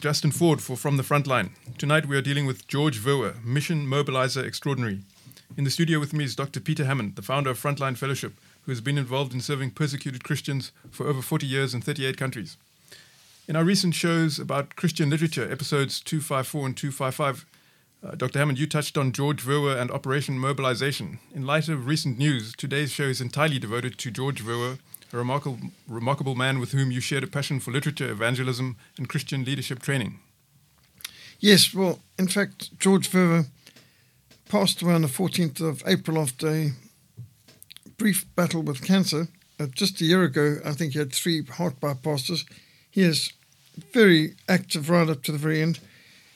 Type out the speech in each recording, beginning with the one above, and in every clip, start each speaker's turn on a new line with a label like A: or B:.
A: Justin Ford for From the Frontline. Tonight we are dealing with George Verwer, Mission Mobilizer Extraordinary. In the studio with me is Dr. Peter Hammond, the founder of Frontline Fellowship, who has been involved in serving persecuted Christians for over 40 years in 38 countries. In our recent shows about Christian literature, episodes 254 and 255, uh, Dr. Hammond, you touched on George Verwer and Operation Mobilization. In light of recent news, today's show is entirely devoted to George Verwer, a remarkable, remarkable man with whom you shared a passion for literature, evangelism, and Christian leadership training.
B: Yes, well, in fact, George Verwer passed away on the 14th of April after a brief battle with cancer. Uh, just a year ago, I think he had three heart bypasses. He is very active right up to the very end.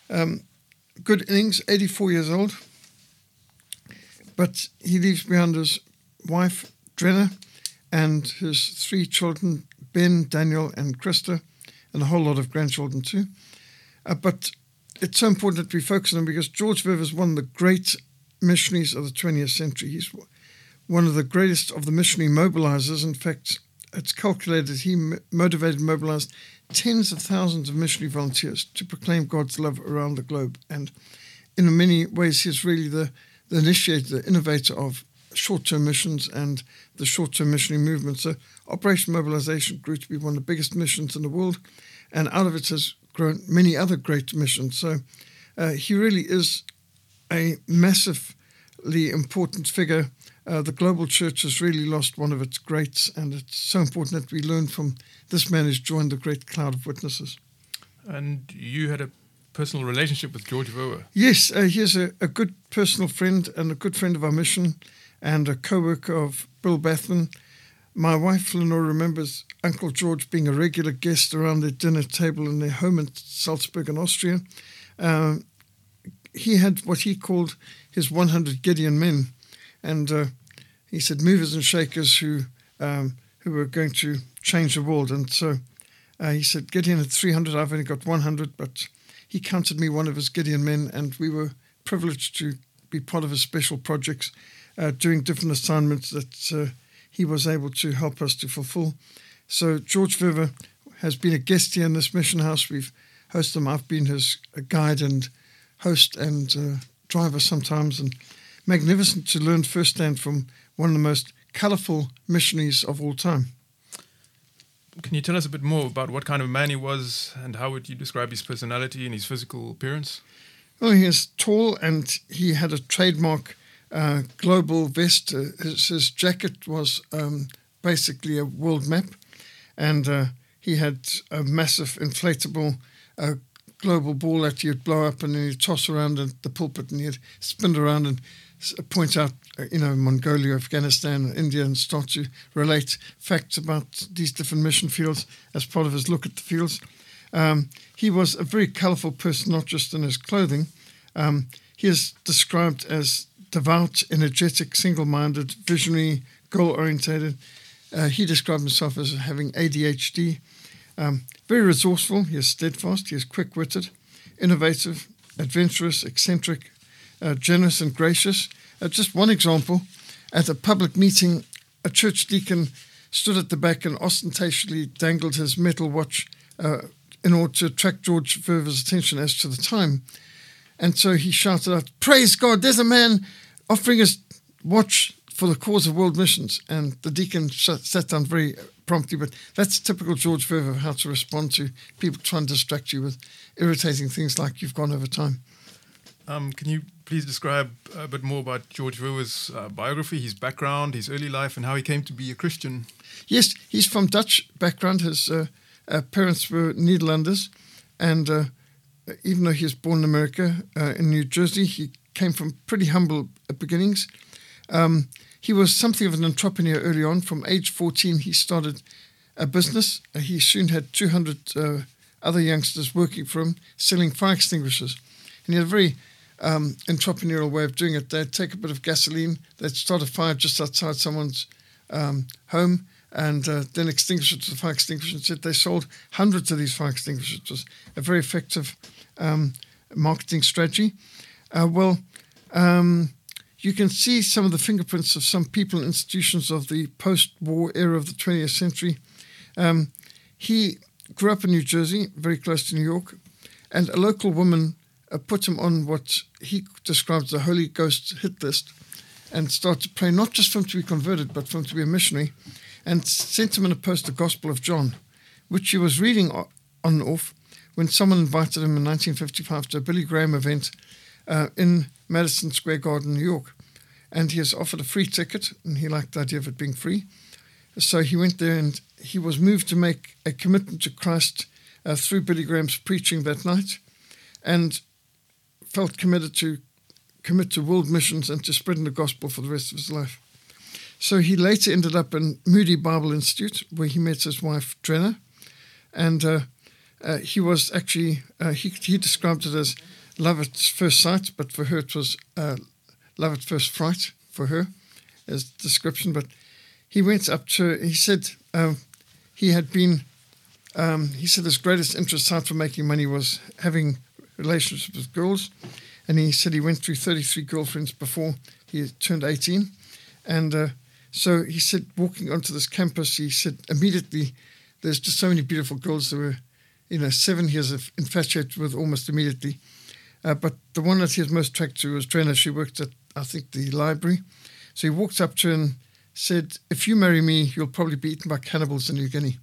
B: Um, good innings, 84 years old. But he leaves behind his wife, Drena, and his three children, Ben, Daniel, and Krista, and a whole lot of grandchildren too. Uh, but it's so important that we focus on him because George Verwer is one of the great missionaries of the 20th century. He's one of the greatest of the missionary mobilizers. In fact, it's calculated he motivated and mobilized tens of thousands of missionary volunteers to proclaim God's love around the globe. And in many ways, he's really the, the initiator, the innovator of short term missions and the short term missionary movement. So, Operation Mobilization grew to be one of the biggest missions in the world, and out of it has grown many other great missions. So, uh, he really is a massively important figure uh, the global church has really lost one of its greats, and it's so important that we learn from this man who's joined the great cloud of witnesses.
A: And you had a personal relationship with George Verwer.
B: Yes, uh, he's a, a, good personal friend and a good friend of our mission, and a co-worker of Bill Bathman. My wife Lenore remembers Uncle George being a regular guest around their dinner table in their home in Salzburg in Austria. Um, he had what he called his 100 Gideon men and uh, he said movers and shakers who um, who were going to change the world. And so uh, he said, Gideon had 300, I've only got 100, but he counted me one of his Gideon men, and we were privileged to be part of his special projects, uh, doing different assignments that uh, he was able to help us to fulfill. So George Verwer has been a guest here in this mission house. We've hosted him. I've been his guide and host and uh, driver sometimes, and magnificent to learn firsthand from one of the most colourful missionaries of all time.
A: Can you tell us a bit more about what kind of man he was and how would you describe his personality and his physical appearance?
B: Well, he is tall and he had a trademark uh, global vest. Uh, his, jacket was um, basically a world map, and uh, he had a massive inflatable uh, global ball that you'd blow up and then he'd toss around the pulpit and he'd spin around and point out, uh, you know, Mongolia, Afghanistan, India, and start to relate facts about these different mission fields as part of his look at the fields. Um, he was a very colourful person, not just in his clothing. Um, he is described as devout, energetic, single minded, visionary, goal orientated. Uh, he described himself as having ADHD. Um, very resourceful, he is steadfast, he is quick witted, innovative, adventurous, eccentric, uh, generous and gracious. Uh, just one example at a public meeting, a church deacon stood at the back and ostentatiously dangled his metal watch uh, in order to attract George Verwer's attention as to the time. And so he shouted out, Praise God, there's a man offering his watch for the cause of world missions. And the deacon sat down very promptly, but that's typical George Verwer, how to respond to people trying to distract you with irritating things like you've gone over time.
A: Um, can you please describe a bit more about George Verwer's uh, biography, his background, his early life, and how he came to be a Christian?
B: Yes, he's from Dutch background. His uh, uh, parents were Netherlanders, and uh, even though he was born in America, uh, in New Jersey, he came from pretty humble beginnings. Um, he was something of an entrepreneur early on. From age 14, he started a business. Uh, he soon had 200 other youngsters working for him, selling fire extinguishers. And he had a very um, entrepreneurial way of doing it. They'd take a bit of gasoline, they'd start a fire just outside someone's um, home, and uh, then extinguish it with a fire extinguisher. And they sold hundreds of these fire extinguishers. It was a very effective um, marketing strategy. Uh, well, um, you can see some of the fingerprints of some people and institutions of the post-war era of the 20th century. Um, he grew up in New Jersey, very close to New York. and a local woman uh, put him on what he describes the Holy Ghost hit list and started to pray not just for him to be converted, but for him to be a missionary, and sent him in a post the Gospel of John, which he was reading on and off when someone invited him in 1955 to a Billy Graham event uh, in Madison Square Garden, New York. And he was offered a free ticket, and he liked the idea of it being free. So he went there and he was moved to make a commitment to Christ uh, through Billy Graham's preaching that night and felt committed to commit to world missions and to spreading the gospel for the rest of his life. So he later ended up in Moody Bible Institute, where he met his wife, Drena. And uh, uh, he was actually, uh, he, he described it as love at first sight, but for her it was uh, love at first fright for her as description. But he went up to, he said um, he had been, um, he said his greatest interest aside from making money was having relationships with girls. And he said he went through 33 girlfriends before he turned 18. And uh, so he said, walking onto this campus, he said immediately, there's just so many beautiful girls that were, you know, seven years infatuated with almost immediately. Uh, but the one that he was most attracted to was Drena. She worked at, I think, the library. So he walked up to her and said, If you marry me, you'll probably be eaten by cannibals in New Guinea,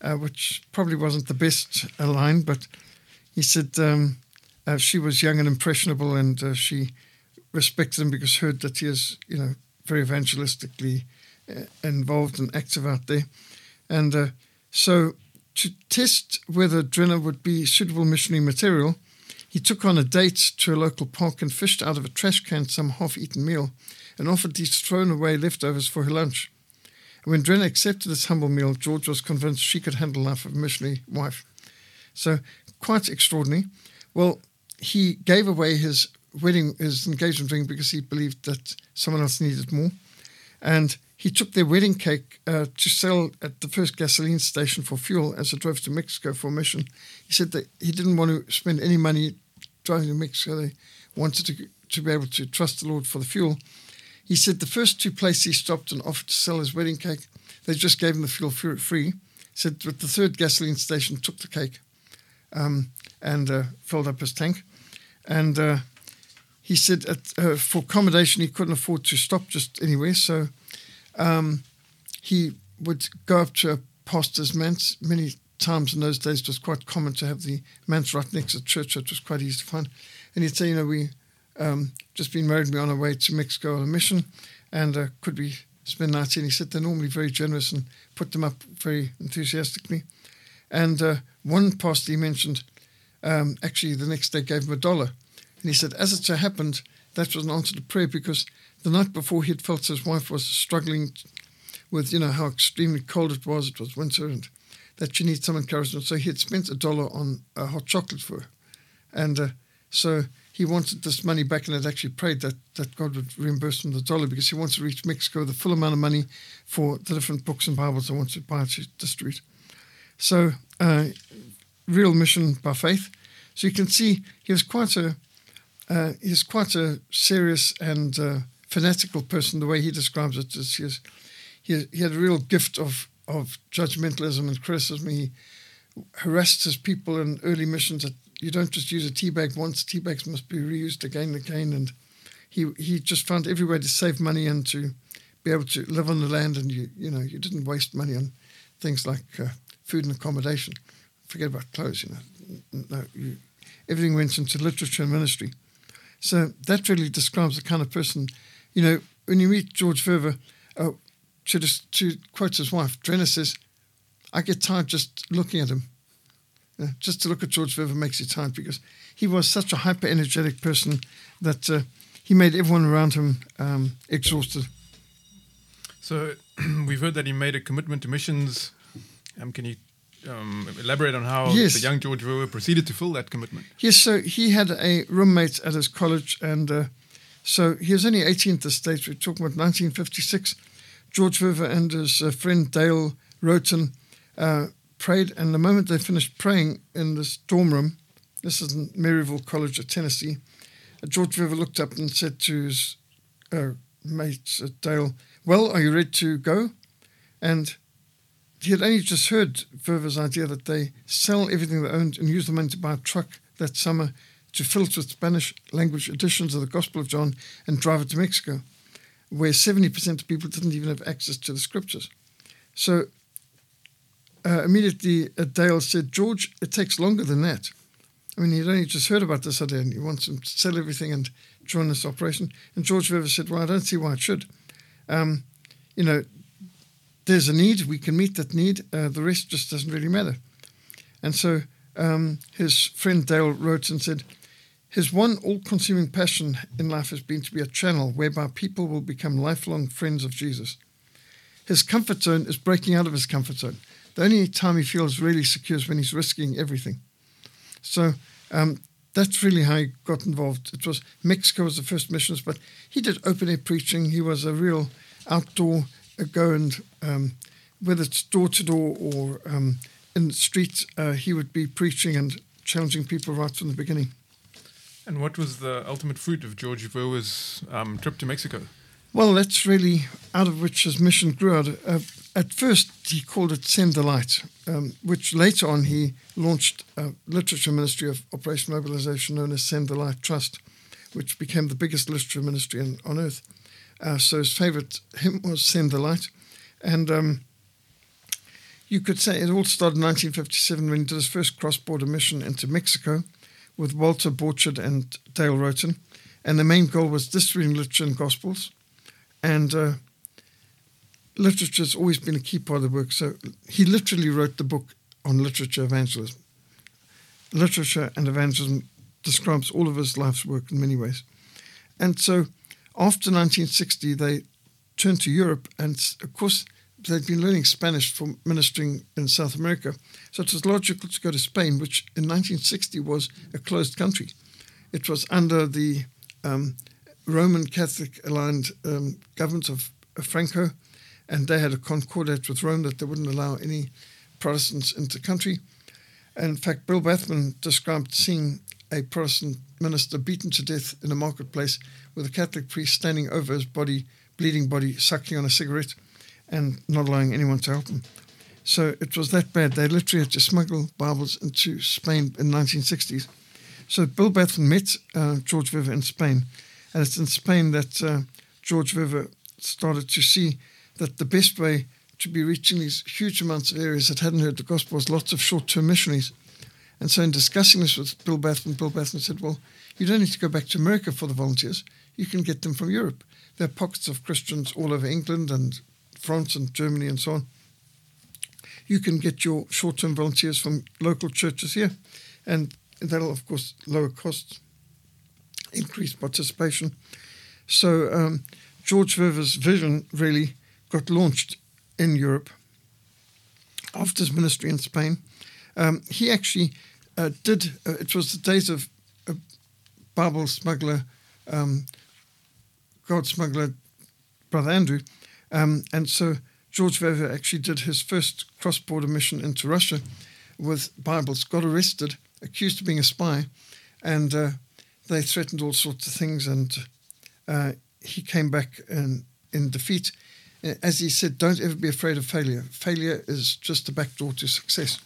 B: uh, which probably wasn't the best line, but he said um, uh, she was young and impressionable and uh, she respected him because heard that he is, you know, very evangelistically uh, involved and active out there. And uh, so to test whether Drena would be suitable missionary material, he took on a date to a local park and fished out of a trash can some half eaten meal and offered these thrown away leftovers for her lunch. And when Drena accepted this humble meal, George was convinced she could handle life of a missionary wife. So, quite extraordinary. Well, he gave away his wedding, his engagement ring, because he believed that someone else needed more. And he took their wedding cake uh, to sell at the first gasoline station for fuel as it drove to Mexico for a mission. He said that he didn't want to spend any money driving to Mexico. They wanted to, to be able to trust the Lord for the fuel. He said the first two places he stopped and offered to sell his wedding cake, they just gave him the fuel free. He said, that the third gasoline station took the cake um, and uh, filled up his tank. And uh, he said at, uh, for accommodation, he couldn't afford to stop just anywhere. So um, he would go up to a pastor's manse. Many times in those days, it was quite common to have the manse right next to church, so it was quite easy to find. And he'd say, you know, we um, just been married, we're on our way to Mexico on a mission, and uh, could we spend nights here? And he said they're normally very generous and put them up very enthusiastically. And uh, one pastor he mentioned um, actually the next day gave him a dollar. And he said, as it so happened, that was an answer to prayer because the night before he had felt his wife was struggling with, you know, how extremely cold it was. It was winter and that she needed some encouragement. So he had spent a dollar on a hot chocolate for her. And uh, so he wanted this money back and had actually prayed that, that God would reimburse him the dollar because he wants to reach Mexico the full amount of money for the different books and Bibles they want to buy to distribute. So, uh, real mission by faith. So you can see he was quite a uh, he's quite a serious and uh, fanatical person. The way he describes it is he, is, he, he had a real gift of of judgmentalism and criticism. He harassed his people in early missions that you don't just use a tea bag once; tea bags must be reused again and again. And he he just found every way to save money and to be able to live on the land. And you you know you didn't waste money on things like uh, food and accommodation. Forget about clothes. You know, no, you, everything went into literature and ministry. So that really describes the kind of person, you know, when you meet George Verwer, uh, to, just, to quote his wife, Drena says, I get tired just looking at him. Uh, just to look at George Verwer makes you tired because he was such a hyper energetic person that uh, he made everyone around him um, exhausted.
A: So we've heard that he made a commitment to missions. Um, can you um, elaborate on how yes. the young George Verwer proceeded to fill that commitment?
B: Yes, so he had a roommate at his college, and uh, so he was only 18 at the stage. We're talking about 1956. George Verwer and his uh, friend Dale Rhoton uh, prayed, and the moment they finished praying in this dorm room, this is in Maryville College of Tennessee, uh, George Verwer looked up and said to his uh, mate Dale, Well, are you ready to go? And he had only just heard Verwer's idea that they sell everything they owned and use the money to buy a truck that summer to filter Spanish language editions of the Gospel of John and drive it to Mexico, where 70% of people didn't even have access to the scriptures. So uh, immediately uh, Dale said, George, it takes longer than that. I mean, he'd only just heard about this idea and he wants to sell everything and join this operation. And George Verwer said, Well, I don't see why it should. Um, you know, there's a need, we can meet that need, uh, the rest just doesn't really matter. And so um, his friend Dale wrote and said, his one all consuming passion in life has been to be a channel whereby people will become lifelong friends of Jesus. His comfort zone is breaking out of his comfort zone. The only time he feels really secure is when he's risking everything. So um, that's really how he got involved. It was Mexico was the first missions, but he did open air preaching. He was a real outdoor go and um, whether it's door to door or um, in the streets, uh, he would be preaching and challenging people right from the beginning.
A: And what was the ultimate fruit of George Verwer's um, trip to Mexico?
B: Well, that's really out of which his mission grew. Out. Uh, at first, he called it Send the Light, um, which later on he launched a literature ministry of Operation Mobilization known as Send the Light Trust, which became the biggest literature ministry in, on earth. Uh, so his favorite hymn was Send the Light. And um, you could say it all started in 1957 when he did his first cross border mission into Mexico with Walter Borchard and Dale Rhoton. And the main goal was distributing literature and gospels. And uh, literature has always been a key part of the work. So he literally wrote the book on literature evangelism. Literature and evangelism describes all of his life's work in many ways. And so after 1960, they turned to Europe, and of course, they'd been learning Spanish for ministering in South America. So it was logical to go to Spain, which in 1960 was a closed country. It was under the um, Roman Catholic aligned um, government of, of, Franco, and they had a concordat with Rome that they wouldn't allow any Protestants into the country. And in fact, Bill Bathman described seeing a Protestant minister beaten to death in a marketplace with a Catholic priest standing over his body, bleeding body, sucking on a cigarette and not allowing anyone to help them. So it was that bad. They literally had to smuggle Bibles into Spain in the 1960s. So Bill Bathman met uh, George Verwer in Spain, and it's in Spain that uh, George Verwer started to see that the best way to be reaching these huge amounts of areas that hadn't heard the gospel was lots of short-term missionaries. And so in discussing this with Bill Bathman, Bill Bathman said, well, you don't need to go back to America for the volunteers. You can get them from Europe. There are pockets of Christians all over England and France and Germany and so on. You can get your short term volunteers from local churches here, and that'll, of course, lower costs, increase participation. So, um, George Verwer's vision really got launched in Europe after his ministry in Spain. Um, he actually uh, did, uh, it was the days of uh, Bible smuggler, um, God smuggler, Brother Andrew, um, and so George Verwer actually did his first cross border mission into Russia with Bibles, got arrested, accused of being a spy, and uh, they threatened all sorts of things. And uh, he came back in, in defeat. As he said, don't ever be afraid of failure. Failure is just the back door to success.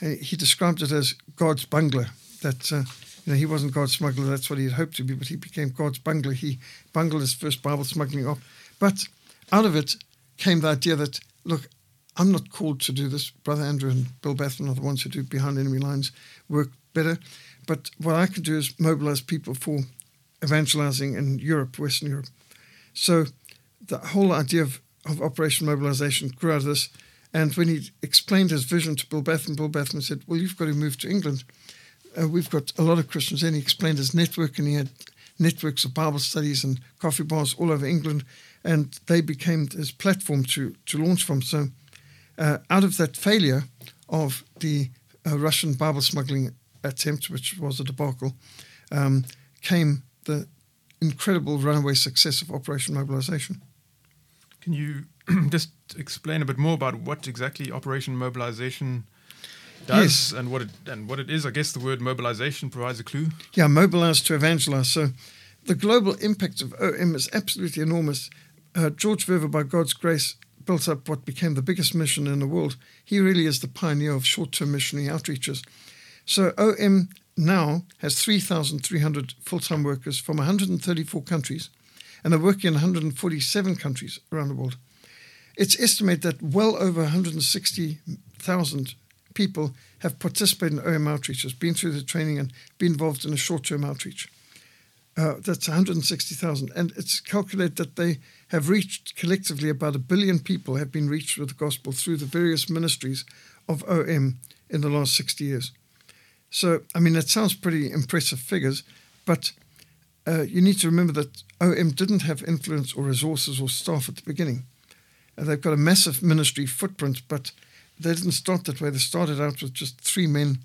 B: And he described it as God's bungler. That uh, you know, he wasn't God's smuggler. That's what he had hoped to be, but he became God's bungler. He bungled his first Bible smuggling off. But out of it came the idea that, look, I'm not called to do this. Brother Andrew and Bill Bathman are the ones who do behind enemy lines work better. But what I can do is mobilize people for evangelizing in Europe, Western Europe. So the whole idea of, of Operation Mobilization grew out of this. And when he explained his vision to Bill Bathman, Bill Bathman said, Well, you've got to move to England. Uh, we've got a lot of Christians. And he explained his network, and he had networks of Bible studies and coffee bars all over England and they became this platform to, to launch from. So, uh, out of that failure of the uh, Russian Bible smuggling attempt, which was a debacle, um, came the incredible runaway success of Operation Mobilization.
A: Can you just explain a bit more about what exactly Operation Mobilization does yes. and what it and what it is? I guess the word mobilization provides a clue.
B: Yeah, mobilize to evangelize. So the global impact of OM is absolutely enormous uh, George Verwer, by God's grace, built up what became the biggest mission in the world. He really is the pioneer of short term missionary outreaches. So OM now has 3,300 full time workers from 134 countries and they're working in 147 countries around the world. It's estimated that well over 160,000 people have participated in OM outreaches, been through the training, and been involved in a short term outreach. Uh, that's 160,000. And it's calculated that they have reached collectively about a billion people have been reached with the gospel through the various ministries of OM in the last 60 years. So, I mean, that sounds pretty impressive figures, but uh, you need to remember that OM didn't have influence or resources or staff at the beginning. Uh, they've got a massive ministry footprint, but they didn't start that way. They started out with just three men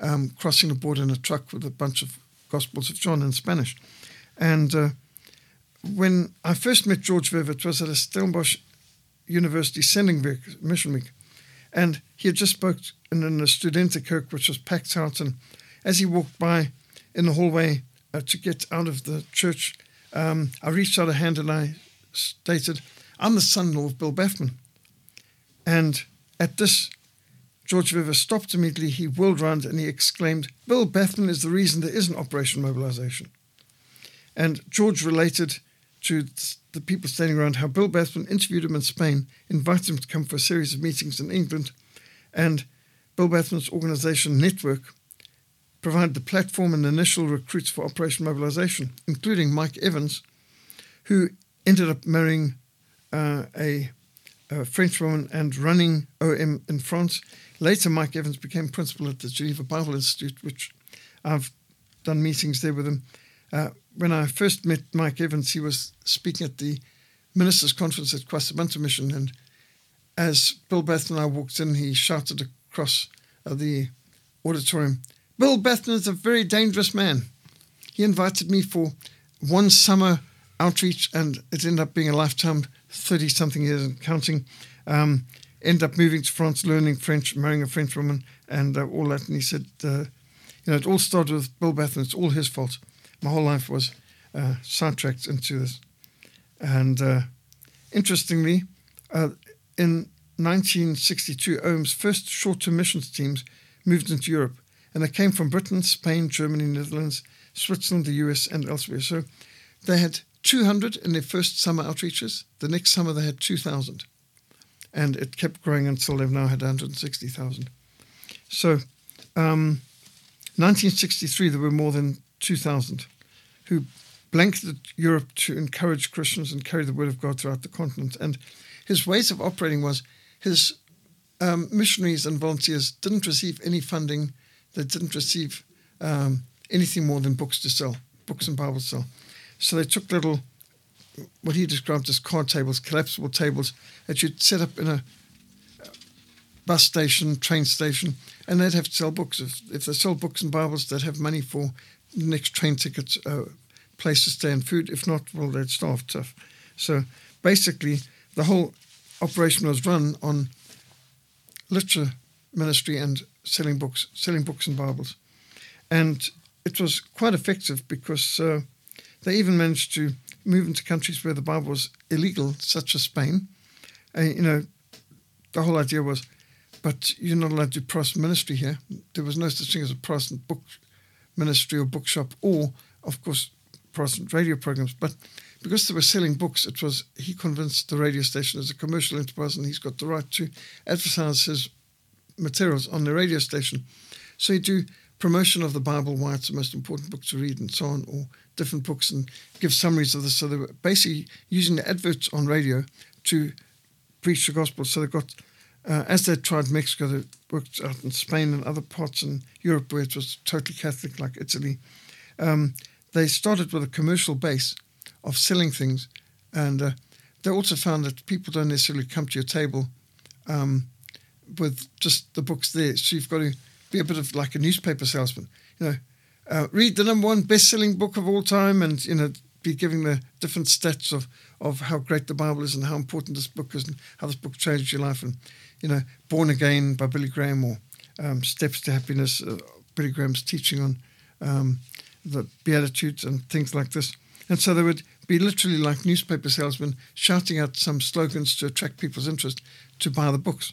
B: um, crossing the border in a truck with a bunch of Gospels of John in Spanish. And uh, when I first met George Verwer, it was at a Stellenbosch University sending mission week. And he had just spoke in, in a Studentenkirk, which was packed out. And as he walked by in the hallway uh, to get out of the church, um, I reached out a hand and I stated, I'm the son in law of Bill Bathman. And at this, George Verwer stopped immediately. He whirled round and he exclaimed, Bill Bathman is the reason there is an Operation Mobilization. And George related to the people standing around how Bill Bathman interviewed him in Spain, invited him to come for a series of meetings in England, and Bill Bathman's organization Network provided the platform and initial recruits for Operation Mobilization, including Mike Evans, who ended up marrying uh, a, a, French woman and running OM in France. Later, Mike Evans became principal at the Geneva Bible Institute, which I've done meetings there with him. Uh, when I first met Mike Evans, he was speaking at the ministers' conference at KwaSizabantu Mission, and as Bill Bathman and I walked in, he shouted across uh, the auditorium, Bill Bathman is a very dangerous man. He invited me for one summer outreach, and it ended up being a lifetime, 30 something years and counting. Um, ended up moving to France, learning French, marrying a French woman, and uh, all that. And he said, uh, you know, it all started with Bill Bathman. It's all his fault. My whole life was uh, sidetracked into this. And uh, interestingly, uh, in 1962, OM's first short term missions teams moved into Europe and they came from Britain, Spain, Germany, Netherlands, Switzerland, the US, and elsewhere. So they had 200 in their first summer outreaches. The next summer they had 2,000. And it kept growing until they've now had 160,000. So, um, 1963, there were more than 2,000 who blanketed Europe to encourage Christians and carry the word of God throughout the continent. And his ways of operating was his um, missionaries and volunteers didn't receive any funding they didn't receive um, anything more than books to sell, books and Bibles to sell. So they took little, what he described as card tables, collapsible tables that you'd set up in a bus station, train station, and they'd have to sell books. If, if they sold books and Bibles, they'd have money for next train tickets, uh, place to stay, and food. If not, well, they'd starve tough. So basically, the whole operation was run on literature ministry and selling books, selling books and Bibles, and it was quite effective because uh, they even managed to move into countries where the Bible was illegal, such as Spain. And, you know, the whole idea was, but you're not allowed to do Protestant ministry here. There was no such thing as a Protestant book ministry or bookshop, or of course Protestant radio programs. But because they were selling books, it was he convinced the radio station as a commercial enterprise, and he's got the right to advertise his materials on the radio station. So you do promotion of the Bible, why it's the most important book to read, and so on, or different books, and give summaries of this. So they were basically using the adverts on radio to preach the gospel. So they got, uh, as they tried Mexico, they worked out in Spain and other parts in Europe where it was totally Catholic, like Italy. Um, they started with a commercial base of selling things, and uh, they also found that people don't necessarily come to your table. Um, with just the books there. So you've got to be a bit of like a newspaper salesman. You know, uh, read the number one best-selling book of all time, and you know, be giving the different stats of of how great the Bible is and how important this book is and how this book changed your life. And you know, Born Again by Billy Graham or um, Steps to Happiness, uh, Billy Graham's teaching on um, the Beatitudes and things like this. And so they would be literally like newspaper salesmen shouting out some slogans to attract people's interest to buy the books.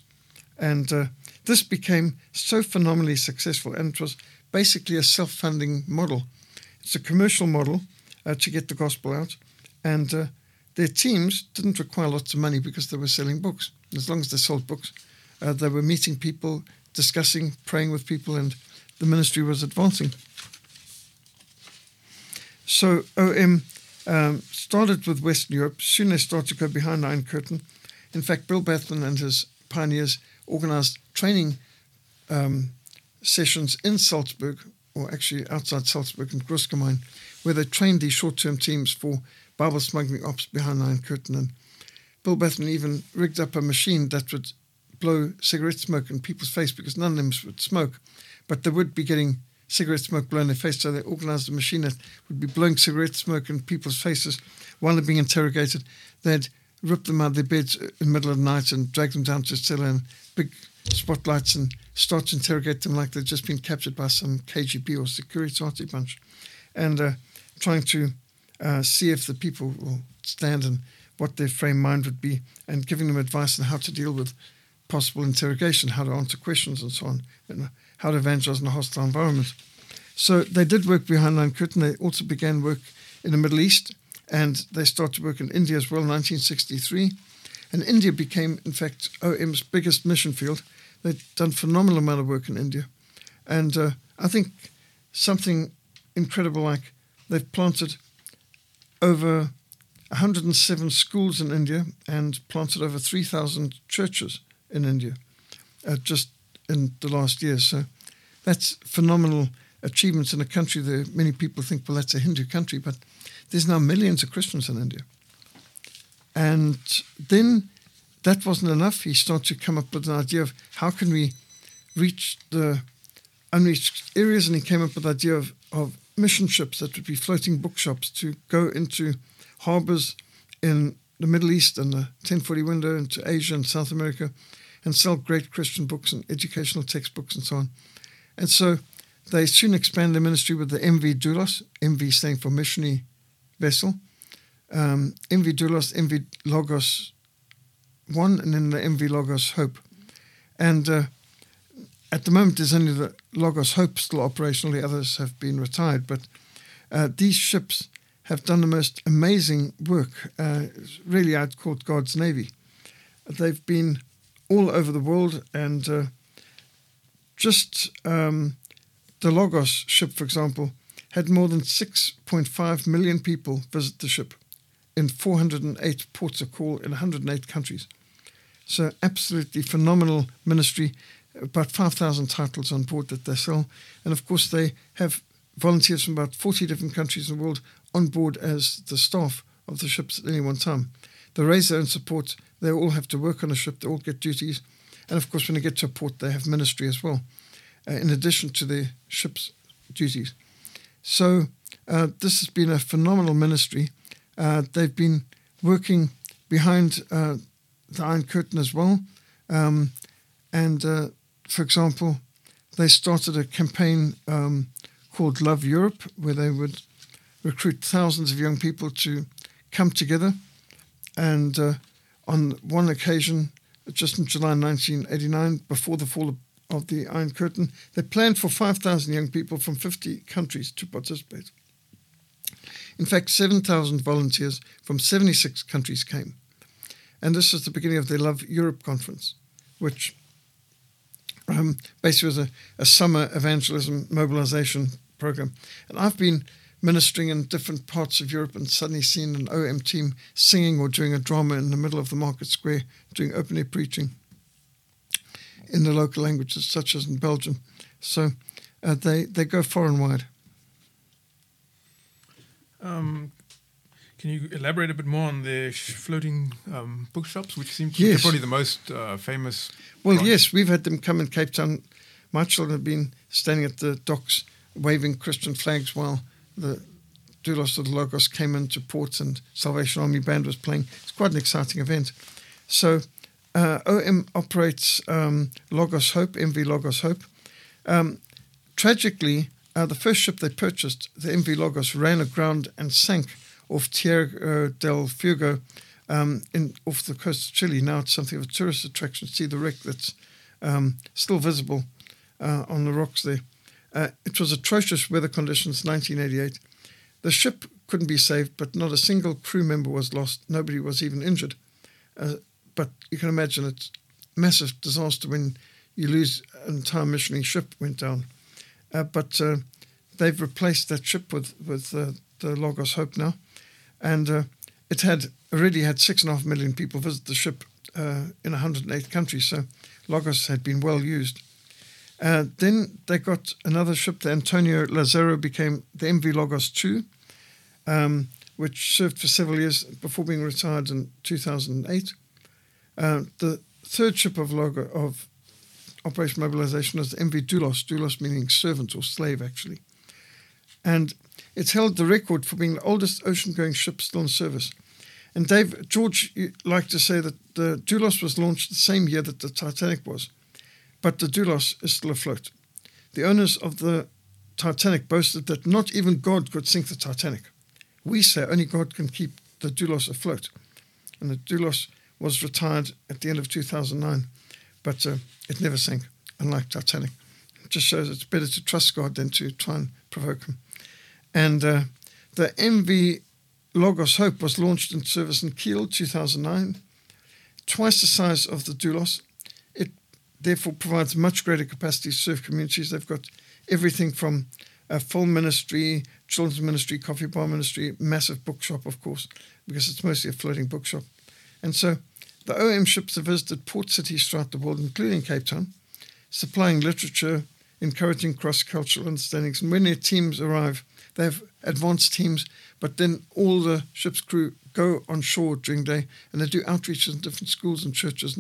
B: And uh, this became so phenomenally successful, and it was basically a self-funding model. It's a commercial model uh, to get the gospel out, and uh, their teams didn't require lots of money because they were selling books. As long as they sold books, uh, they were meeting people, discussing, praying with people, and the ministry was advancing. So OM um, started with Western Europe. Soon they started to go behind Iron Curtain. In fact, Bill Bathman and his pioneers organized training um, sessions in Salzburg, or actually outside Salzburg in Großgmain, where they trained these short-term teams for Bible smuggling ops behind Iron Curtain. And Bill Bathman even rigged up a machine that would blow cigarette smoke in people's face because none of them would smoke, but they would be getting cigarette smoke blown in their face. So they organized a machine that would be blowing cigarette smoke in people's faces while they're being interrogated. They'd rip them out of their beds in the middle of the night and drag them down to a cellar and big spotlights and start to interrogate them like they'd just been captured by some KGB or Securitate bunch. And uh, trying to uh, see if the people will stand and what their frame mind would be and giving them advice on how to deal with possible interrogation, how to answer questions and so on, and how to evangelize in a hostile environment. So they did work behind Iron Curtain. They also began work in the Middle East and they started to work in India as well in 1963. And India became, in fact, OM's biggest mission field. They'd done phenomenal amount of work in India. And uh, I think something incredible like they've planted over 107 schools in India and planted over 3,000 churches in India uh, just in the last year. So that's phenomenal achievements in a country that many people think, well, that's a Hindu country, but there's now millions of Christians in India. And then that wasn't enough. He started to come up with an idea of how can we reach the unreached areas, and he came up with the idea of, of mission ships that would be floating bookshops to go into harbors in the Middle East and the 1040 window into Asia and South America and sell great Christian books and educational textbooks and so on. And so they soon expand their ministry with the MV Doulos, MV standing for missionary vessel, um, MV Doulos, MV Logos 1, and then the MV Logos Hope. And uh, at the moment, there's only the Logos Hope still operational, the others have been retired. But uh, these ships have done the most amazing work. Uh, really, I'd call it God's Navy. They've been all over the world, and uh, just um, the Logos ship, for example, had more than 6.5 million people visit the ship in 408 ports of call in 108 countries. So, absolutely phenomenal ministry. About 5,000 titles on board that they sell. And of course, they have volunteers from about 40 different countries in the world on board as the staff of the ships at any one time. They raise their own support. They all have to work on a ship. They all get duties. And of course, when they get to a port, they have ministry as well, uh, in addition to their ship's duties. So uh, this has been a phenomenal ministry. Uh, they've been working behind uh, the Iron Curtain as well. Um, and uh, for example, they started a campaign um, called Love Europe, where they would recruit thousands of young people to come together. And uh, on one occasion, just in July 1989, before the fall of of the Iron Curtain. They planned for 5,000 young people from 50 countries to participate. In fact, 7,000 volunteers from 76 countries came. And this was the beginning of the Love Europe conference, which um, basically was a, a summer evangelism mobilization program. And I've been ministering in different parts of Europe and suddenly seeing an OM team singing or doing a drama in the middle of the market square, doing open air preaching in the local languages, such as in Belgium. So uh, they, they go far and wide.
A: Um, can you elaborate a bit more on the floating um, bookshops, which seem to
B: yes.
A: be probably the most uh, famous?
B: Well, branch? yes, we've had them come in Cape Town. My children have been standing at the docks waving Christian flags while the Doulos of the Logos came into port and Salvation Army Band was playing. It's quite an exciting event. So uh, OM operates um, Logos Hope, MV Logos Hope. Um, tragically, uh, the first ship they purchased, the MV Logos, ran aground and sank off Tierra del Fuego um, in, off the coast of Chile. Now it's something of a tourist attraction see the wreck that's um, still visible uh, on the rocks there. Uh, it was atrocious weather conditions, 1988. The ship couldn't be saved, but not a single crew member was lost. Nobody was even injured. Uh, but you can imagine it's a massive disaster when you lose an entire missionary ship went down. Uh, but uh, they've replaced that ship with with uh, the Logos Hope now, and it had already had six and a half million people visit the ship in 108 countries. So Logos had been well used. Uh, then they got another ship. The Antonio Lazaro became the MV Logos 2, um, which served for several years before being retired in 2008. Uh, the third ship of Logo of Operation Mobilization was the MV Doulos, Doulos meaning servant or slave, actually. And it's held the record for being the oldest ocean going ship still in service. And Dave, George liked to say that the Doulos was launched the same year that the Titanic was, but the Doulos is still afloat. The owners of the Titanic boasted that not even God could sink the Titanic. We say only God can keep the Doulos afloat. And the Doulos was retired at the end of 2009, but uh, it never sank, unlike Titanic. It just shows it's better to trust God than to try and provoke Him. And uh, the MV Logos Hope was launched in service in Kiel 2009, twice the size of the Doulos. Therefore provides much greater capacity to serve communities. They've got everything from a full ministry, children's ministry, coffee bar ministry, massive bookshop, of course, because it's mostly a floating bookshop. And so the OM ships have visited port cities throughout the world, including Cape Town, supplying literature, encouraging cross cultural understandings. And when their teams arrive, they have advanced teams, but then all the ship's crew go on shore during the day and they do outreaches in different schools and churches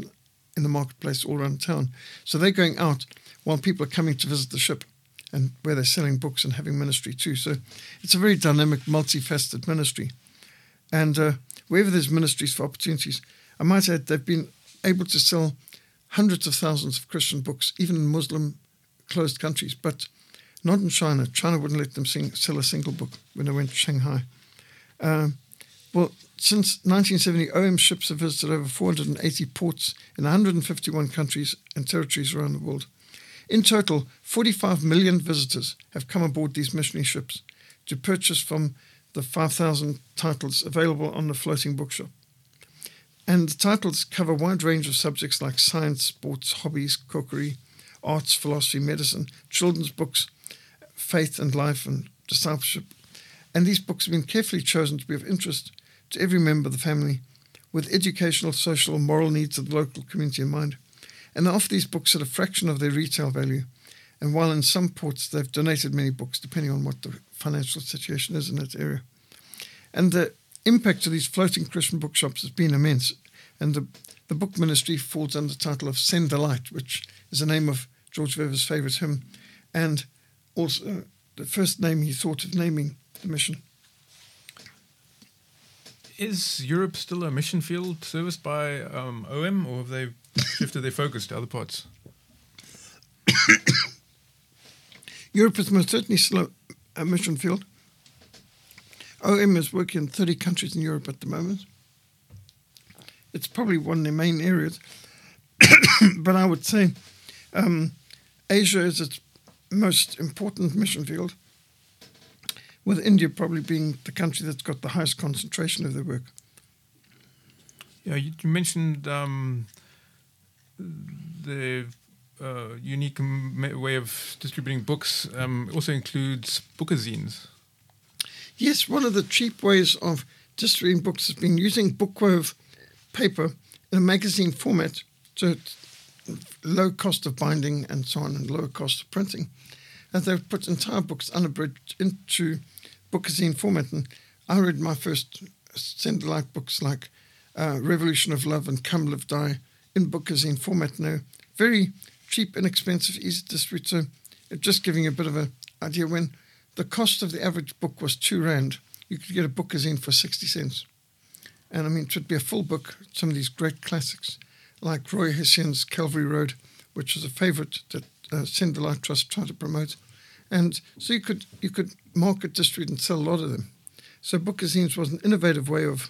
B: in the marketplace all around town. So they're going out while people are coming to visit the ship and where they're selling books and having ministry too. So it's a very dynamic, multifaceted ministry. And uh, wherever there's ministries for opportunities, I might add they've been able to sell hundreds of thousands of Christian books, even in Muslim closed countries. But not in China. China wouldn't let them sing, sell a single book when they went to Shanghai. Um, well, since 1970, OM ships have visited over 480 ports in 151 countries and territories around the world. In total, 45 million visitors have come aboard these missionary ships to purchase from the 5,000 titles available on the floating bookshop. And the titles cover a wide range of subjects like science, sports, hobbies, cookery, arts, philosophy, medicine, children's books, faith and life and discipleship. And these books have been carefully chosen to be of interest to every member of the family with educational, social, and moral needs of the local community in mind. And they offer these books at a fraction of their retail value. And while in some ports they've donated many books, depending on what the financial situation is in that area. And the impact of these floating Christian bookshops has been immense. And the, the book ministry falls under the title of Send the Light, which is the name of George Verwer's favourite hymn. And also uh, the first name he thought of naming the mission.
A: Is Europe still a mission field serviced by um, OM, or have they shifted their focus to other parts?
B: Europe is most certainly still a, mission field. OM is working in 30 countries in Europe at the moment. It's probably one of the main areas. but I would say um, Asia is its most important mission field, with India probably being the country that's got the highest concentration of their work.
A: Yeah, you, you mentioned um, the uh, unique way of distributing books um, also includes bookazines.
B: Yes, one of the cheap ways of distributing books has been using bookwove paper in a magazine format to low cost of binding and so on, and lower cost of printing. And they've put entire books unabridged into bookazine format. And I read my first Send Light books like uh, Revolution of Love and Come Live Die in bookazine format now. Very cheap, inexpensive, easy to distribute. So just giving you a bit of an idea, when the cost of the average book was two rand, you could get a bookazine for 60 cents. And I mean, it would be a full book, some of these great classics like Roy Hession's Calvary Road, which was a favourite that uh, Light Trust tried to promote. And so you could you could market, distribute, and sell a lot of them. So bookazines was an innovative way of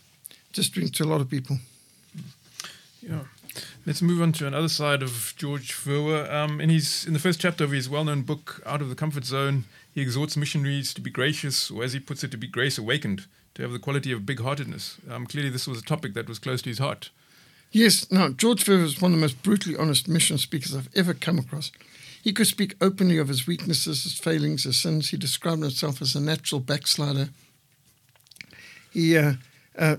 B: distributing to a lot of people.
A: Yeah. Let's move on to another side of George Verwer. Um, in his in the first chapter of his well-known book, Out of the Comfort Zone, he exhorts missionaries to be gracious, or as he puts it, to be grace awakened, to have the quality of big-heartedness. Um, clearly, this was a topic that was close to his heart.
B: Yes, now, George Verwer is one of the most brutally honest mission speakers I've ever come across. He could speak openly of his weaknesses, his failings, his sins. He described himself as a natural backslider. He uh, uh,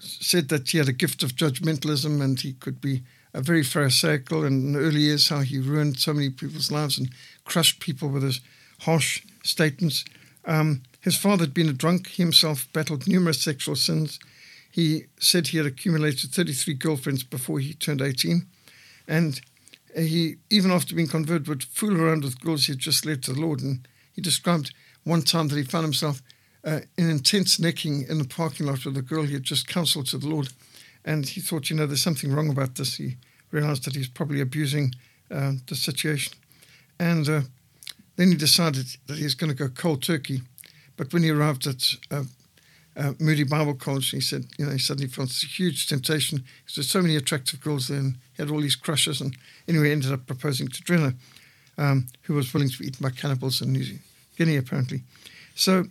B: said that he had a gift of judgmentalism and he could be a very pharisaical. And in the early years, how he ruined so many people's lives and crushed people with his harsh statements. Um, his father had been a drunk. He himself battled numerous sexual sins. He said he had accumulated 33 girlfriends before he turned 18. And he, even after being converted, would fool around with girls he had just led to the Lord. And he described one time that he found himself uh, in intense necking in the parking lot with a girl he had just counseled to the Lord. And he thought, you know, there's something wrong about this. He realized that he's probably abusing uh, the situation. And uh, then he decided that he was going to go cold turkey. But when he arrived at uh, Moody Bible College, he said, you know, he suddenly felt this huge temptation. because There's so many attractive girls there, and he had all these crushes. And anyway, he ended up proposing to Drena, um, who was willing to be eaten by cannibals in New Guinea, apparently. So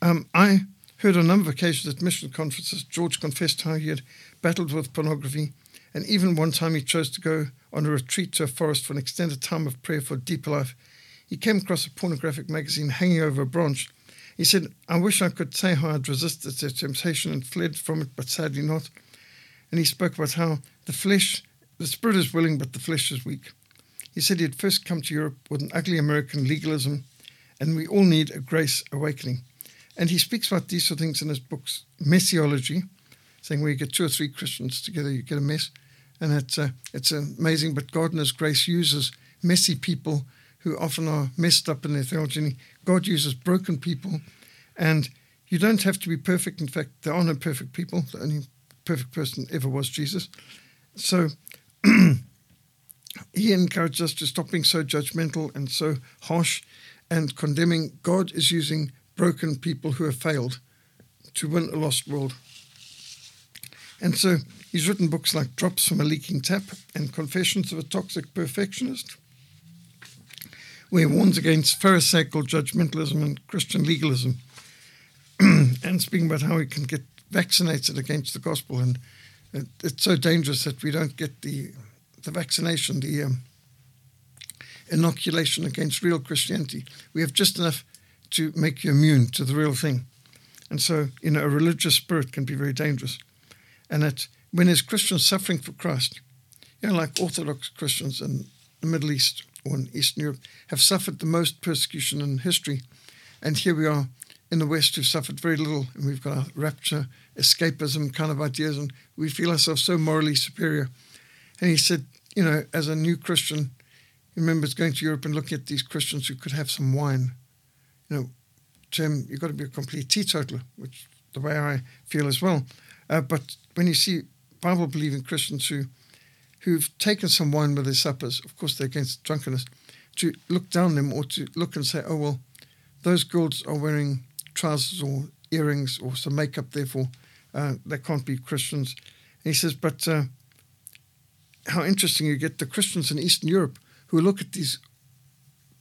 B: um, I heard on a number of occasions at mission conferences, George confessed how he had battled with pornography, and even one time he chose to go on a retreat to a forest for an extended time of prayer for deeper life. He came across a pornographic magazine hanging over a branch he said, I wish I could say how I'd resisted the temptation and fled from it, but sadly not. And he spoke about how the flesh, the spirit is willing, but the flesh is weak. He said he had first come to Europe with an ugly American legalism, and we all need a grace awakening. And he speaks about these sort of things in his books, Messiology, saying where you get two or three Christians together, you get a mess. And it's, uh, it's amazing, but God in His grace uses messy people who often are messed up in their theology. God uses broken people, and you don't have to be perfect. In fact, there are no perfect people. The only perfect person ever was Jesus. So he encouraged us to stop being so judgmental and so harsh and condemning. God is using broken people who have failed to win a lost world. And so he's written books like Drops from a Leaking Tap and Confessions of a Toxic Perfectionist he warns against Pharisaical judgmentalism and Christian legalism, and speaking about how we can get vaccinated against the gospel. And it, it's so dangerous that we don't get the, the vaccination, the um, inoculation against real Christianity. We have just enough to make you immune to the real thing. And so, you know, a religious spirit can be very dangerous. And that when there's Christians suffering for Christ, you know, like Orthodox Christians in the Middle East, or in Eastern Europe have suffered the most persecution in history. And here we are in the West who've suffered very little, and we've got a rapture, escapism kind of ideas, and we feel ourselves so morally superior. And he said, you know, as a new Christian, he remembers going to Europe and looking at these Christians who could have some wine. You know, to him, you've got to be a complete teetotaler, which the way I feel as well. Uh, but when you see Bible believing Christians who who've taken some wine with their suppers, of course they're against drunkenness, to look down them or to look and say, oh, well, those girls are wearing trousers or earrings or some makeup, therefore uh, they can't be Christians. And he says, but uh, how interesting you get the Christians in Eastern Europe who look at these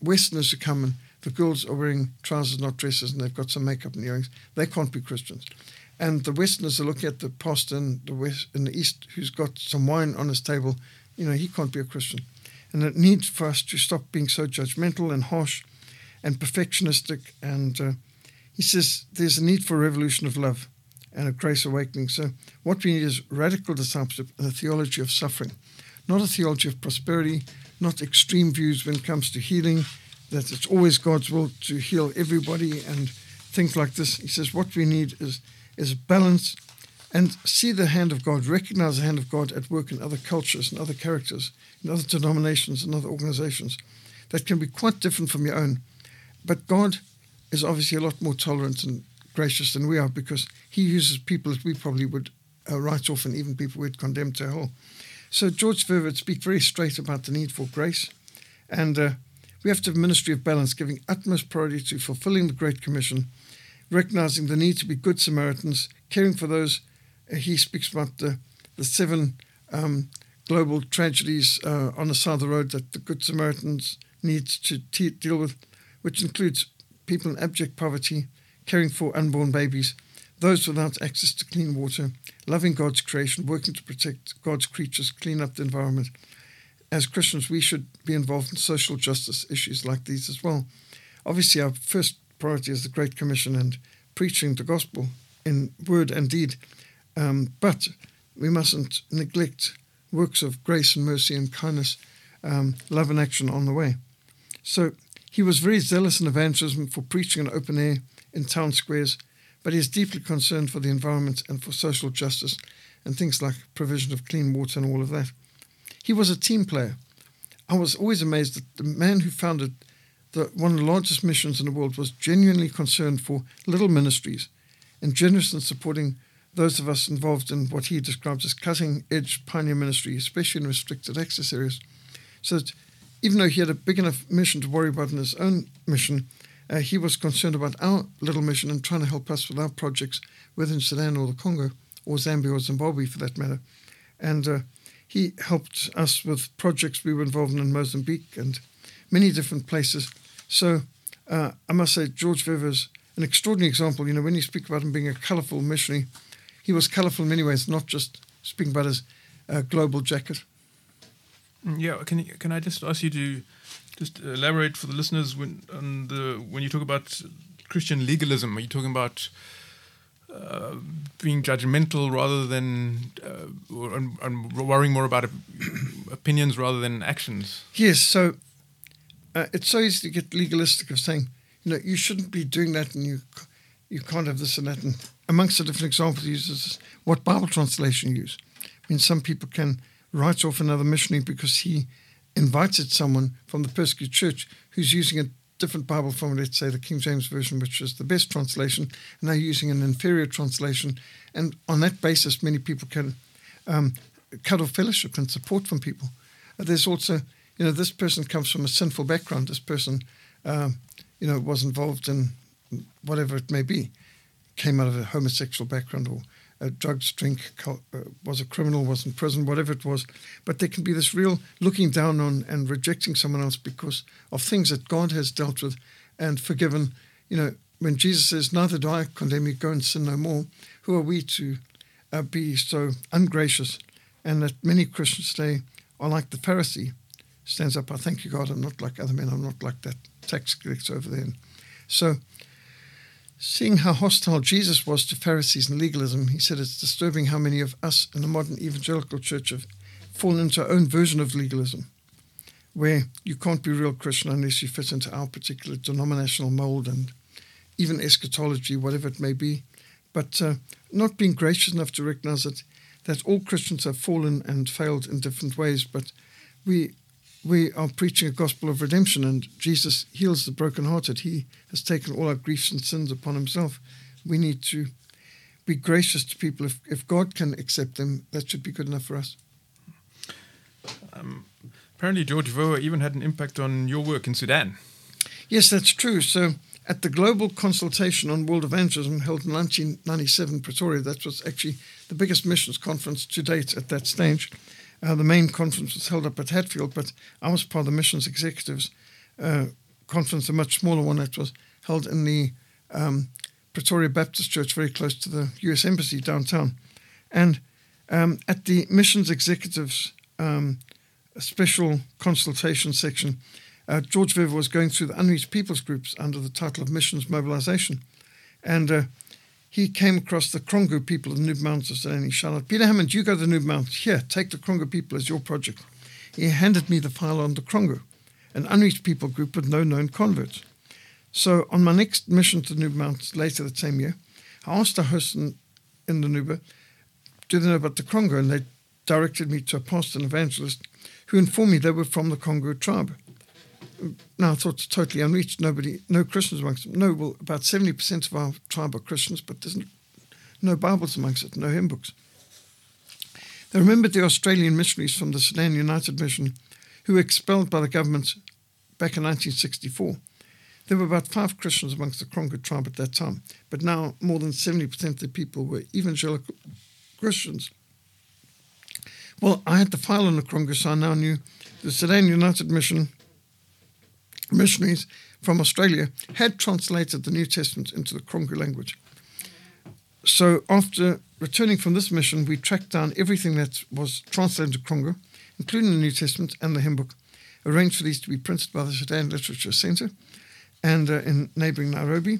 B: Westerners who come and the girls are wearing trousers, not dresses, and they've got some makeup and earrings. They can't be Christians. And the Westerners are looking at the pastor in the West in the East who's got some wine on his table. You know, he can't be a Christian. And it needs for us to stop being so judgmental and harsh and perfectionistic. And uh, he says there's a need for a revolution of love and a grace awakening. So what we need is radical discipleship and a theology of suffering, not a theology of prosperity, not extreme views when it comes to healing, that it's always God's will to heal everybody and things like this. He says what we need is is balance and see the hand of God, recognize the hand of God at work in other cultures and other characters, in other denominations and other organizations that can be quite different from your own. But God is obviously a lot more tolerant and gracious than we are because He uses people that we probably would uh, write off and even people we'd condemn to hell. So George Verwer would speak very straight about the need for grace. And uh, we have to have ministry of balance, giving utmost priority to fulfilling the Great Commission recognizing the need to be good Samaritans, caring for those. Uh, he speaks about the, the seven um, global tragedies uh, on the side of the road that the Good Samaritans needs to te- deal with, which includes people in abject poverty, caring for unborn babies, those without access to clean water, loving God's creation, working to protect God's creatures, clean up the environment. As Christians, we should be involved in social justice issues like these as well. Obviously, our first priority is the Great Commission and preaching the gospel in word and deed. Um, but we mustn't neglect works of grace and mercy and kindness, um, love and action on the way. So he was very zealous in evangelism for preaching in open air in town squares, but he is deeply concerned for the environment and for social justice and things like provision of clean water and all of that. He was a team player. I was always amazed that the man who founded the, one of the largest missions in the world was genuinely concerned for little ministries and generous in supporting those of us involved in what he describes as cutting edge pioneer ministry, especially in restricted access areas. So that even though he had a big enough mission to worry about in his own mission, uh, he was concerned about our little mission and trying to help us with our projects, whether in Sudan or the Congo, or Zambia or Zimbabwe for that matter. And uh, he helped us with projects we were involved in in Mozambique and many different places. So uh, I must say, George Verwer is an extraordinary example. You know, when you speak about him being a colourful missionary, he was colourful in many ways, not just speaking about his uh, global jacket.
A: Mm, yeah, can can I just ask you to just elaborate for the listeners when on the when you talk about Christian legalism? Are you talking about uh, being judgmental rather than uh, and, and, worrying more about opinions rather than actions?
B: Yes. So uh, it's so easy to get legalistic of saying, you know, you shouldn't be doing that, and you you can't have this and that. And amongst the different examples, he uses what Bible translation you use. I mean, some people can write off another missionary because he invited someone from the persecuted church who's using a different Bible from, let's say, the King James Version, which is the best translation, and they're using an inferior translation. And on that basis, many people can um, cut off fellowship and support from people. Uh, there's also, you know, this person comes from a sinful background. This person, um, you know, was involved in whatever it may be, came out of a homosexual background or a drugs, drink, uh, was a criminal, was in prison, whatever it was. But there can be this real looking down on and rejecting someone else because of things that God has dealt with and forgiven. You know, when Jesus says, Neither do I condemn you, go and sin no more, who are we to uh, be so ungracious? And that many Christians today are like the Pharisee stands up, I thank you, God, I'm not like other men, I'm not like that tax collector over there. So, Seeing how hostile Jesus was to Pharisees and legalism, he said it's disturbing how many of us in the modern evangelical church have fallen into our own version of legalism, where you can't be a real Christian unless you fit into our particular denominational mold and even eschatology, whatever it may be. But uh, not being gracious enough to recognize that, that all Christians have fallen and failed in different ways, but we we are preaching a gospel of redemption, and Jesus heals the brokenhearted. He has taken all our griefs and sins upon himself. We need to be gracious to people. If, if God can accept them, that should be good enough for us.
A: Um, apparently, George Verwer even had an impact on your work in Sudan.
B: Yes, that's true. So, at the Global Consultation on World Evangelism held in 1997 Pretoria, that was actually the biggest missions conference to date at that stage. Uh, the main conference was held up at Hatfield, but I was part of the missions executives uh, conference, a much smaller one that was held in the um, Pretoria Baptist Church, very close to the U.S. Embassy downtown. And um, at the missions executives um, special consultation section, uh, George Verwer was going through the unreached peoples groups under the title of missions mobilization. And uh, he came across the Krongo people of the Nuba Mountains and he shouted, Peter Hammond, you go to the Nuba Mountains. Here, take the Krongo people as your project. He handed me the file on the Krongo, an unreached people group with no known converts. So on my next mission to the Nuba Mountains later that same year, I asked a host in, in the Nuba, do they know about the Krongo? And they directed me to a pastor and evangelist who informed me they were from the Krongo tribe now I thought it's totally unreached. Nobody, no Christians amongst them. No, well, about 70% of our tribe are Christians, but there's no Bibles amongst it, no hymn books. They remembered the Australian missionaries from the Sudan United Mission who were expelled by the government back in 1964. There were about five Christians amongst the Krongo tribe at that time, but now more than 70% of the people were evangelical Christians. Well, I had the file on the Kronga, so I now knew the Sudan United Mission missionaries from Australia had translated the New Testament into the Kronga language. So after returning from this mission, we tracked down everything that was translated into Kronga, including the New Testament and the hymn book, arranged for these to be printed by the Sudan Literature Center and uh, in neighboring Nairobi.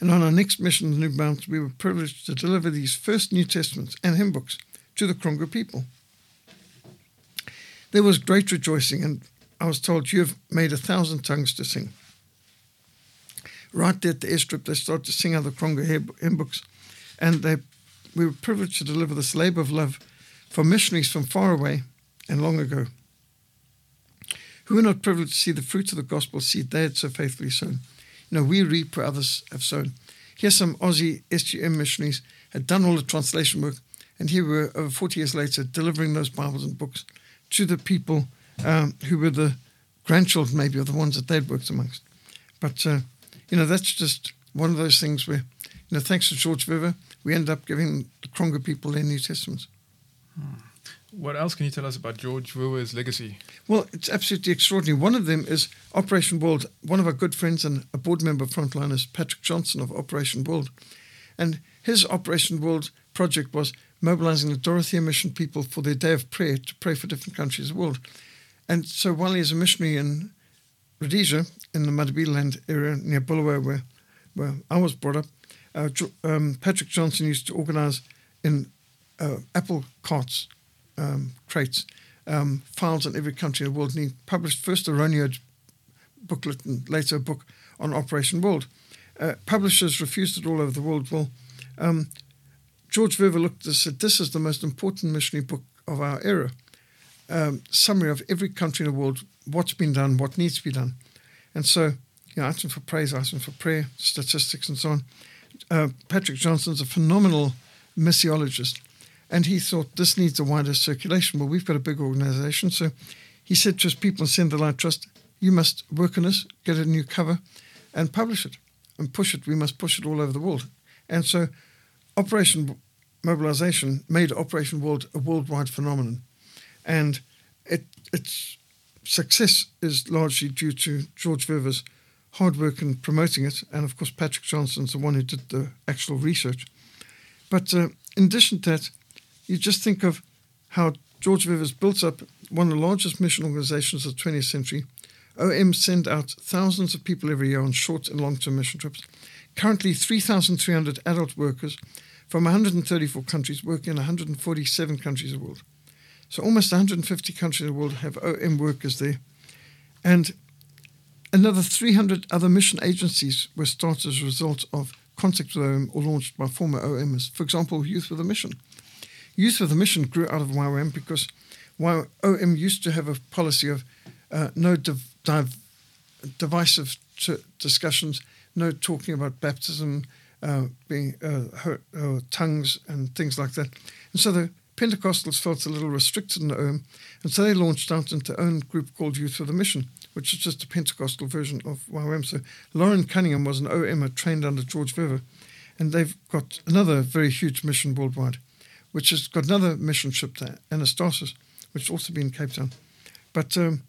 B: And on our next mission, the New Mount, we were privileged to deliver these first New Testaments and hymn books to the Kronga people. There was great rejoicing, and I was told, You have made a thousand tongues to sing. Right there at the airstrip, they started to sing other Kronga hymn books, and they, we were privileged to deliver this labor of love for missionaries from far away and long ago who were not privileged to see the fruit of the gospel seed they had so faithfully sown. You know, we reap where others have sown. Here, some Aussie SGM missionaries had done all the translation work, and here we were over 40 years later delivering those Bibles and books to the people um, who were the grandchildren, maybe, of the ones that they'd worked amongst. But, uh, you know, that's just one of those things where, you know, thanks to George Verwer, we end up giving the Kronga people their New Testaments.
A: Hmm. What else can you tell us about George Verwer's legacy?
B: Well, it's absolutely extraordinary. One of them is Operation World. One of our good friends and a board member of Frontline is Patrick Johnstone of Operation World. And his Operation World project was mobilizing the Dorothea Mission people for their day of prayer to pray for different countries of the world. And so while he is a missionary in Rhodesia, in the Matabeleland area near Bulawayo, where, where I was brought up, uh, um, Patrick Johnstone used to organize in uh, apple carts um, crates, um, files in every country in the world. And he published first a Roneo booklet and later a book on Operation World. Uh, publishers refused it all over the world. Well, um, George Verwer looked and said, This is the most important missionary book of our era. Um, summary of every country in the world, what's been done, what needs to be done. And so, you know, items for praise, items for prayer, statistics, and so on. Uh, Patrick Johnstone's a phenomenal missiologist. And he thought this needs a wider circulation. Well, we've got a big organization. So he said to his people in Send the Light Trust, you must work on this, get a new cover, and publish it and push it. We must push it all over the world. And so Operation Mobilization made Operation World a worldwide phenomenon. And it, its success is largely due to George Verwer's hard work in promoting it. And of course, Patrick Johnstone's the one who did the actual research. But uh, in addition to that, you just think of how George Verwer's built up one of the largest mission organizations of the 20th century. OM send out thousands of people every year on short and long term mission trips. Currently, 3,300 adult workers from 134 countries working in 147 countries of the world. So almost 150 countries in the world have OM workers there. And another 300 other mission agencies were started as a result of contact with OM or launched by former OMers. For example, Youth with a Mission Youth with a Mission grew out of YWAM because OM used to have a policy of uh, no div- div- divisive t- discussions, no talking about baptism, uh, being uh, uh, tongues and things like that. And so the Pentecostals felt a little restricted in OM, and so they launched out into their own group called Youth for the Mission, which is just a Pentecostal version of YWAM. So Loren Cunningham was an OM trained under George Verwer, and they've got another very huge mission worldwide which has got another mission ship there, Anastasis, which has also been in Cape Town. But um,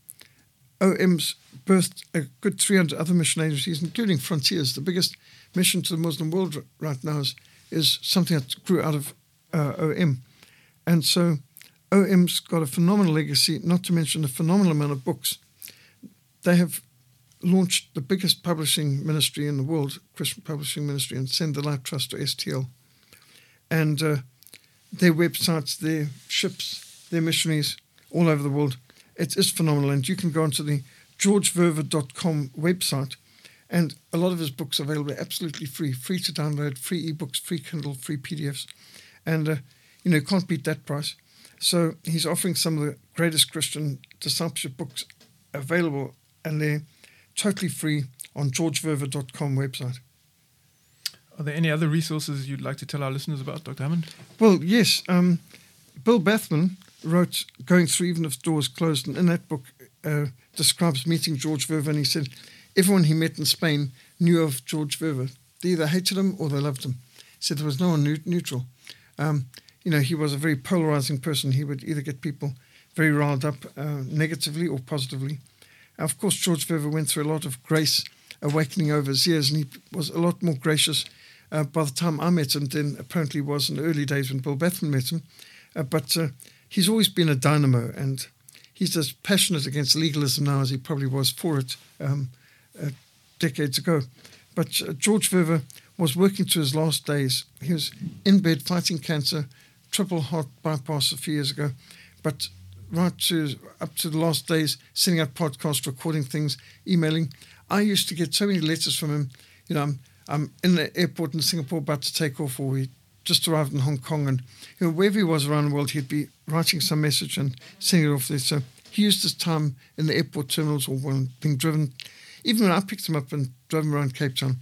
B: OM's birthed a good 300 other mission agencies, including Frontiers. The biggest mission to the Muslim world right now is, is something that grew out of uh, OM. And so OM's got a phenomenal legacy, not to mention a phenomenal amount of books. They have launched the biggest publishing ministry in the world, Christian publishing ministry, and Send the Light Trust to STL. And uh, their websites, their ships, their missionaries all over the world. It is phenomenal. And you can go onto the georgeverwer.com website, and a lot of his books are available absolutely free, free to download, free ebooks, free Kindle, free PDFs. And, uh, you know, can't beat that price. So he's offering some of the greatest Christian discipleship books available, and they're totally free on georgeverwer.com website.
A: Are there any other resources you'd like to tell our listeners about, Dr. Hammond?
B: Well, yes. Um, Bill Bathman wrote Going Through Even If Doors Closed, and in that book uh, describes meeting George Verwer, and he said everyone he met in Spain knew of George Verwer. They either hated him or they loved him. He said there was no one neutral. Um, you know, he was a very polarizing person. He would either get people very riled up uh, negatively or positively. Of course, George Verwer went through a lot of grace awakening over his years, and he was a lot more gracious uh, by the time I met him than apparently was in the early days when Bill Bathman met him. Uh, but uh, he's always been a dynamo, and he's as passionate against legalism now as he probably was for it um, uh, decades ago. But uh, George Verwer was working to his last days. He was in bed fighting cancer, triple heart bypass a few years ago, but right to up to the last days, sending out podcasts, recording things, emailing. I used to get so many letters from him. You know, I'm I'm in the airport in Singapore about to take off, or we just arrived in Hong Kong, and you know wherever he was around the world, he'd be writing some message and sending it off there. So he used his time in the airport terminals or when being driven. Even when I picked him up and drove him around Cape Town,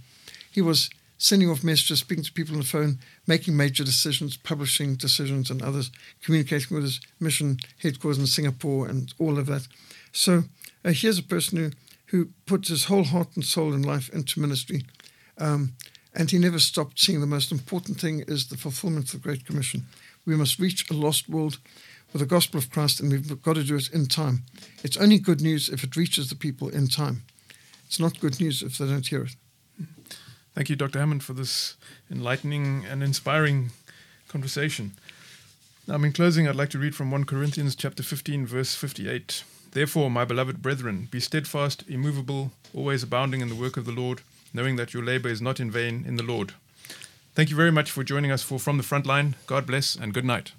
B: he was sending off messages, speaking to people on the phone, making major decisions, publishing decisions, and others, communicating with his mission headquarters in Singapore and all of that. So uh, here's a person who, who puts his whole heart and soul and life into ministry. Um, and he never stopped seeing the most important thing is the fulfillment of the Great Commission. We must reach a lost world with the gospel of Christ, and we've got to do it in time. It's only good news if it reaches the people in time. It's not good news if they don't hear it.
A: Thank you, Dr. Hammond, for this enlightening and inspiring conversation. Now, in closing, I'd like to read from 1 Corinthians chapter 15, verse 58. Therefore, my beloved brethren, be steadfast, immovable, always abounding in the work of the Lord, knowing that your labor is not in vain in the Lord. Thank you very much for joining us for From the Front Line. God bless and good night.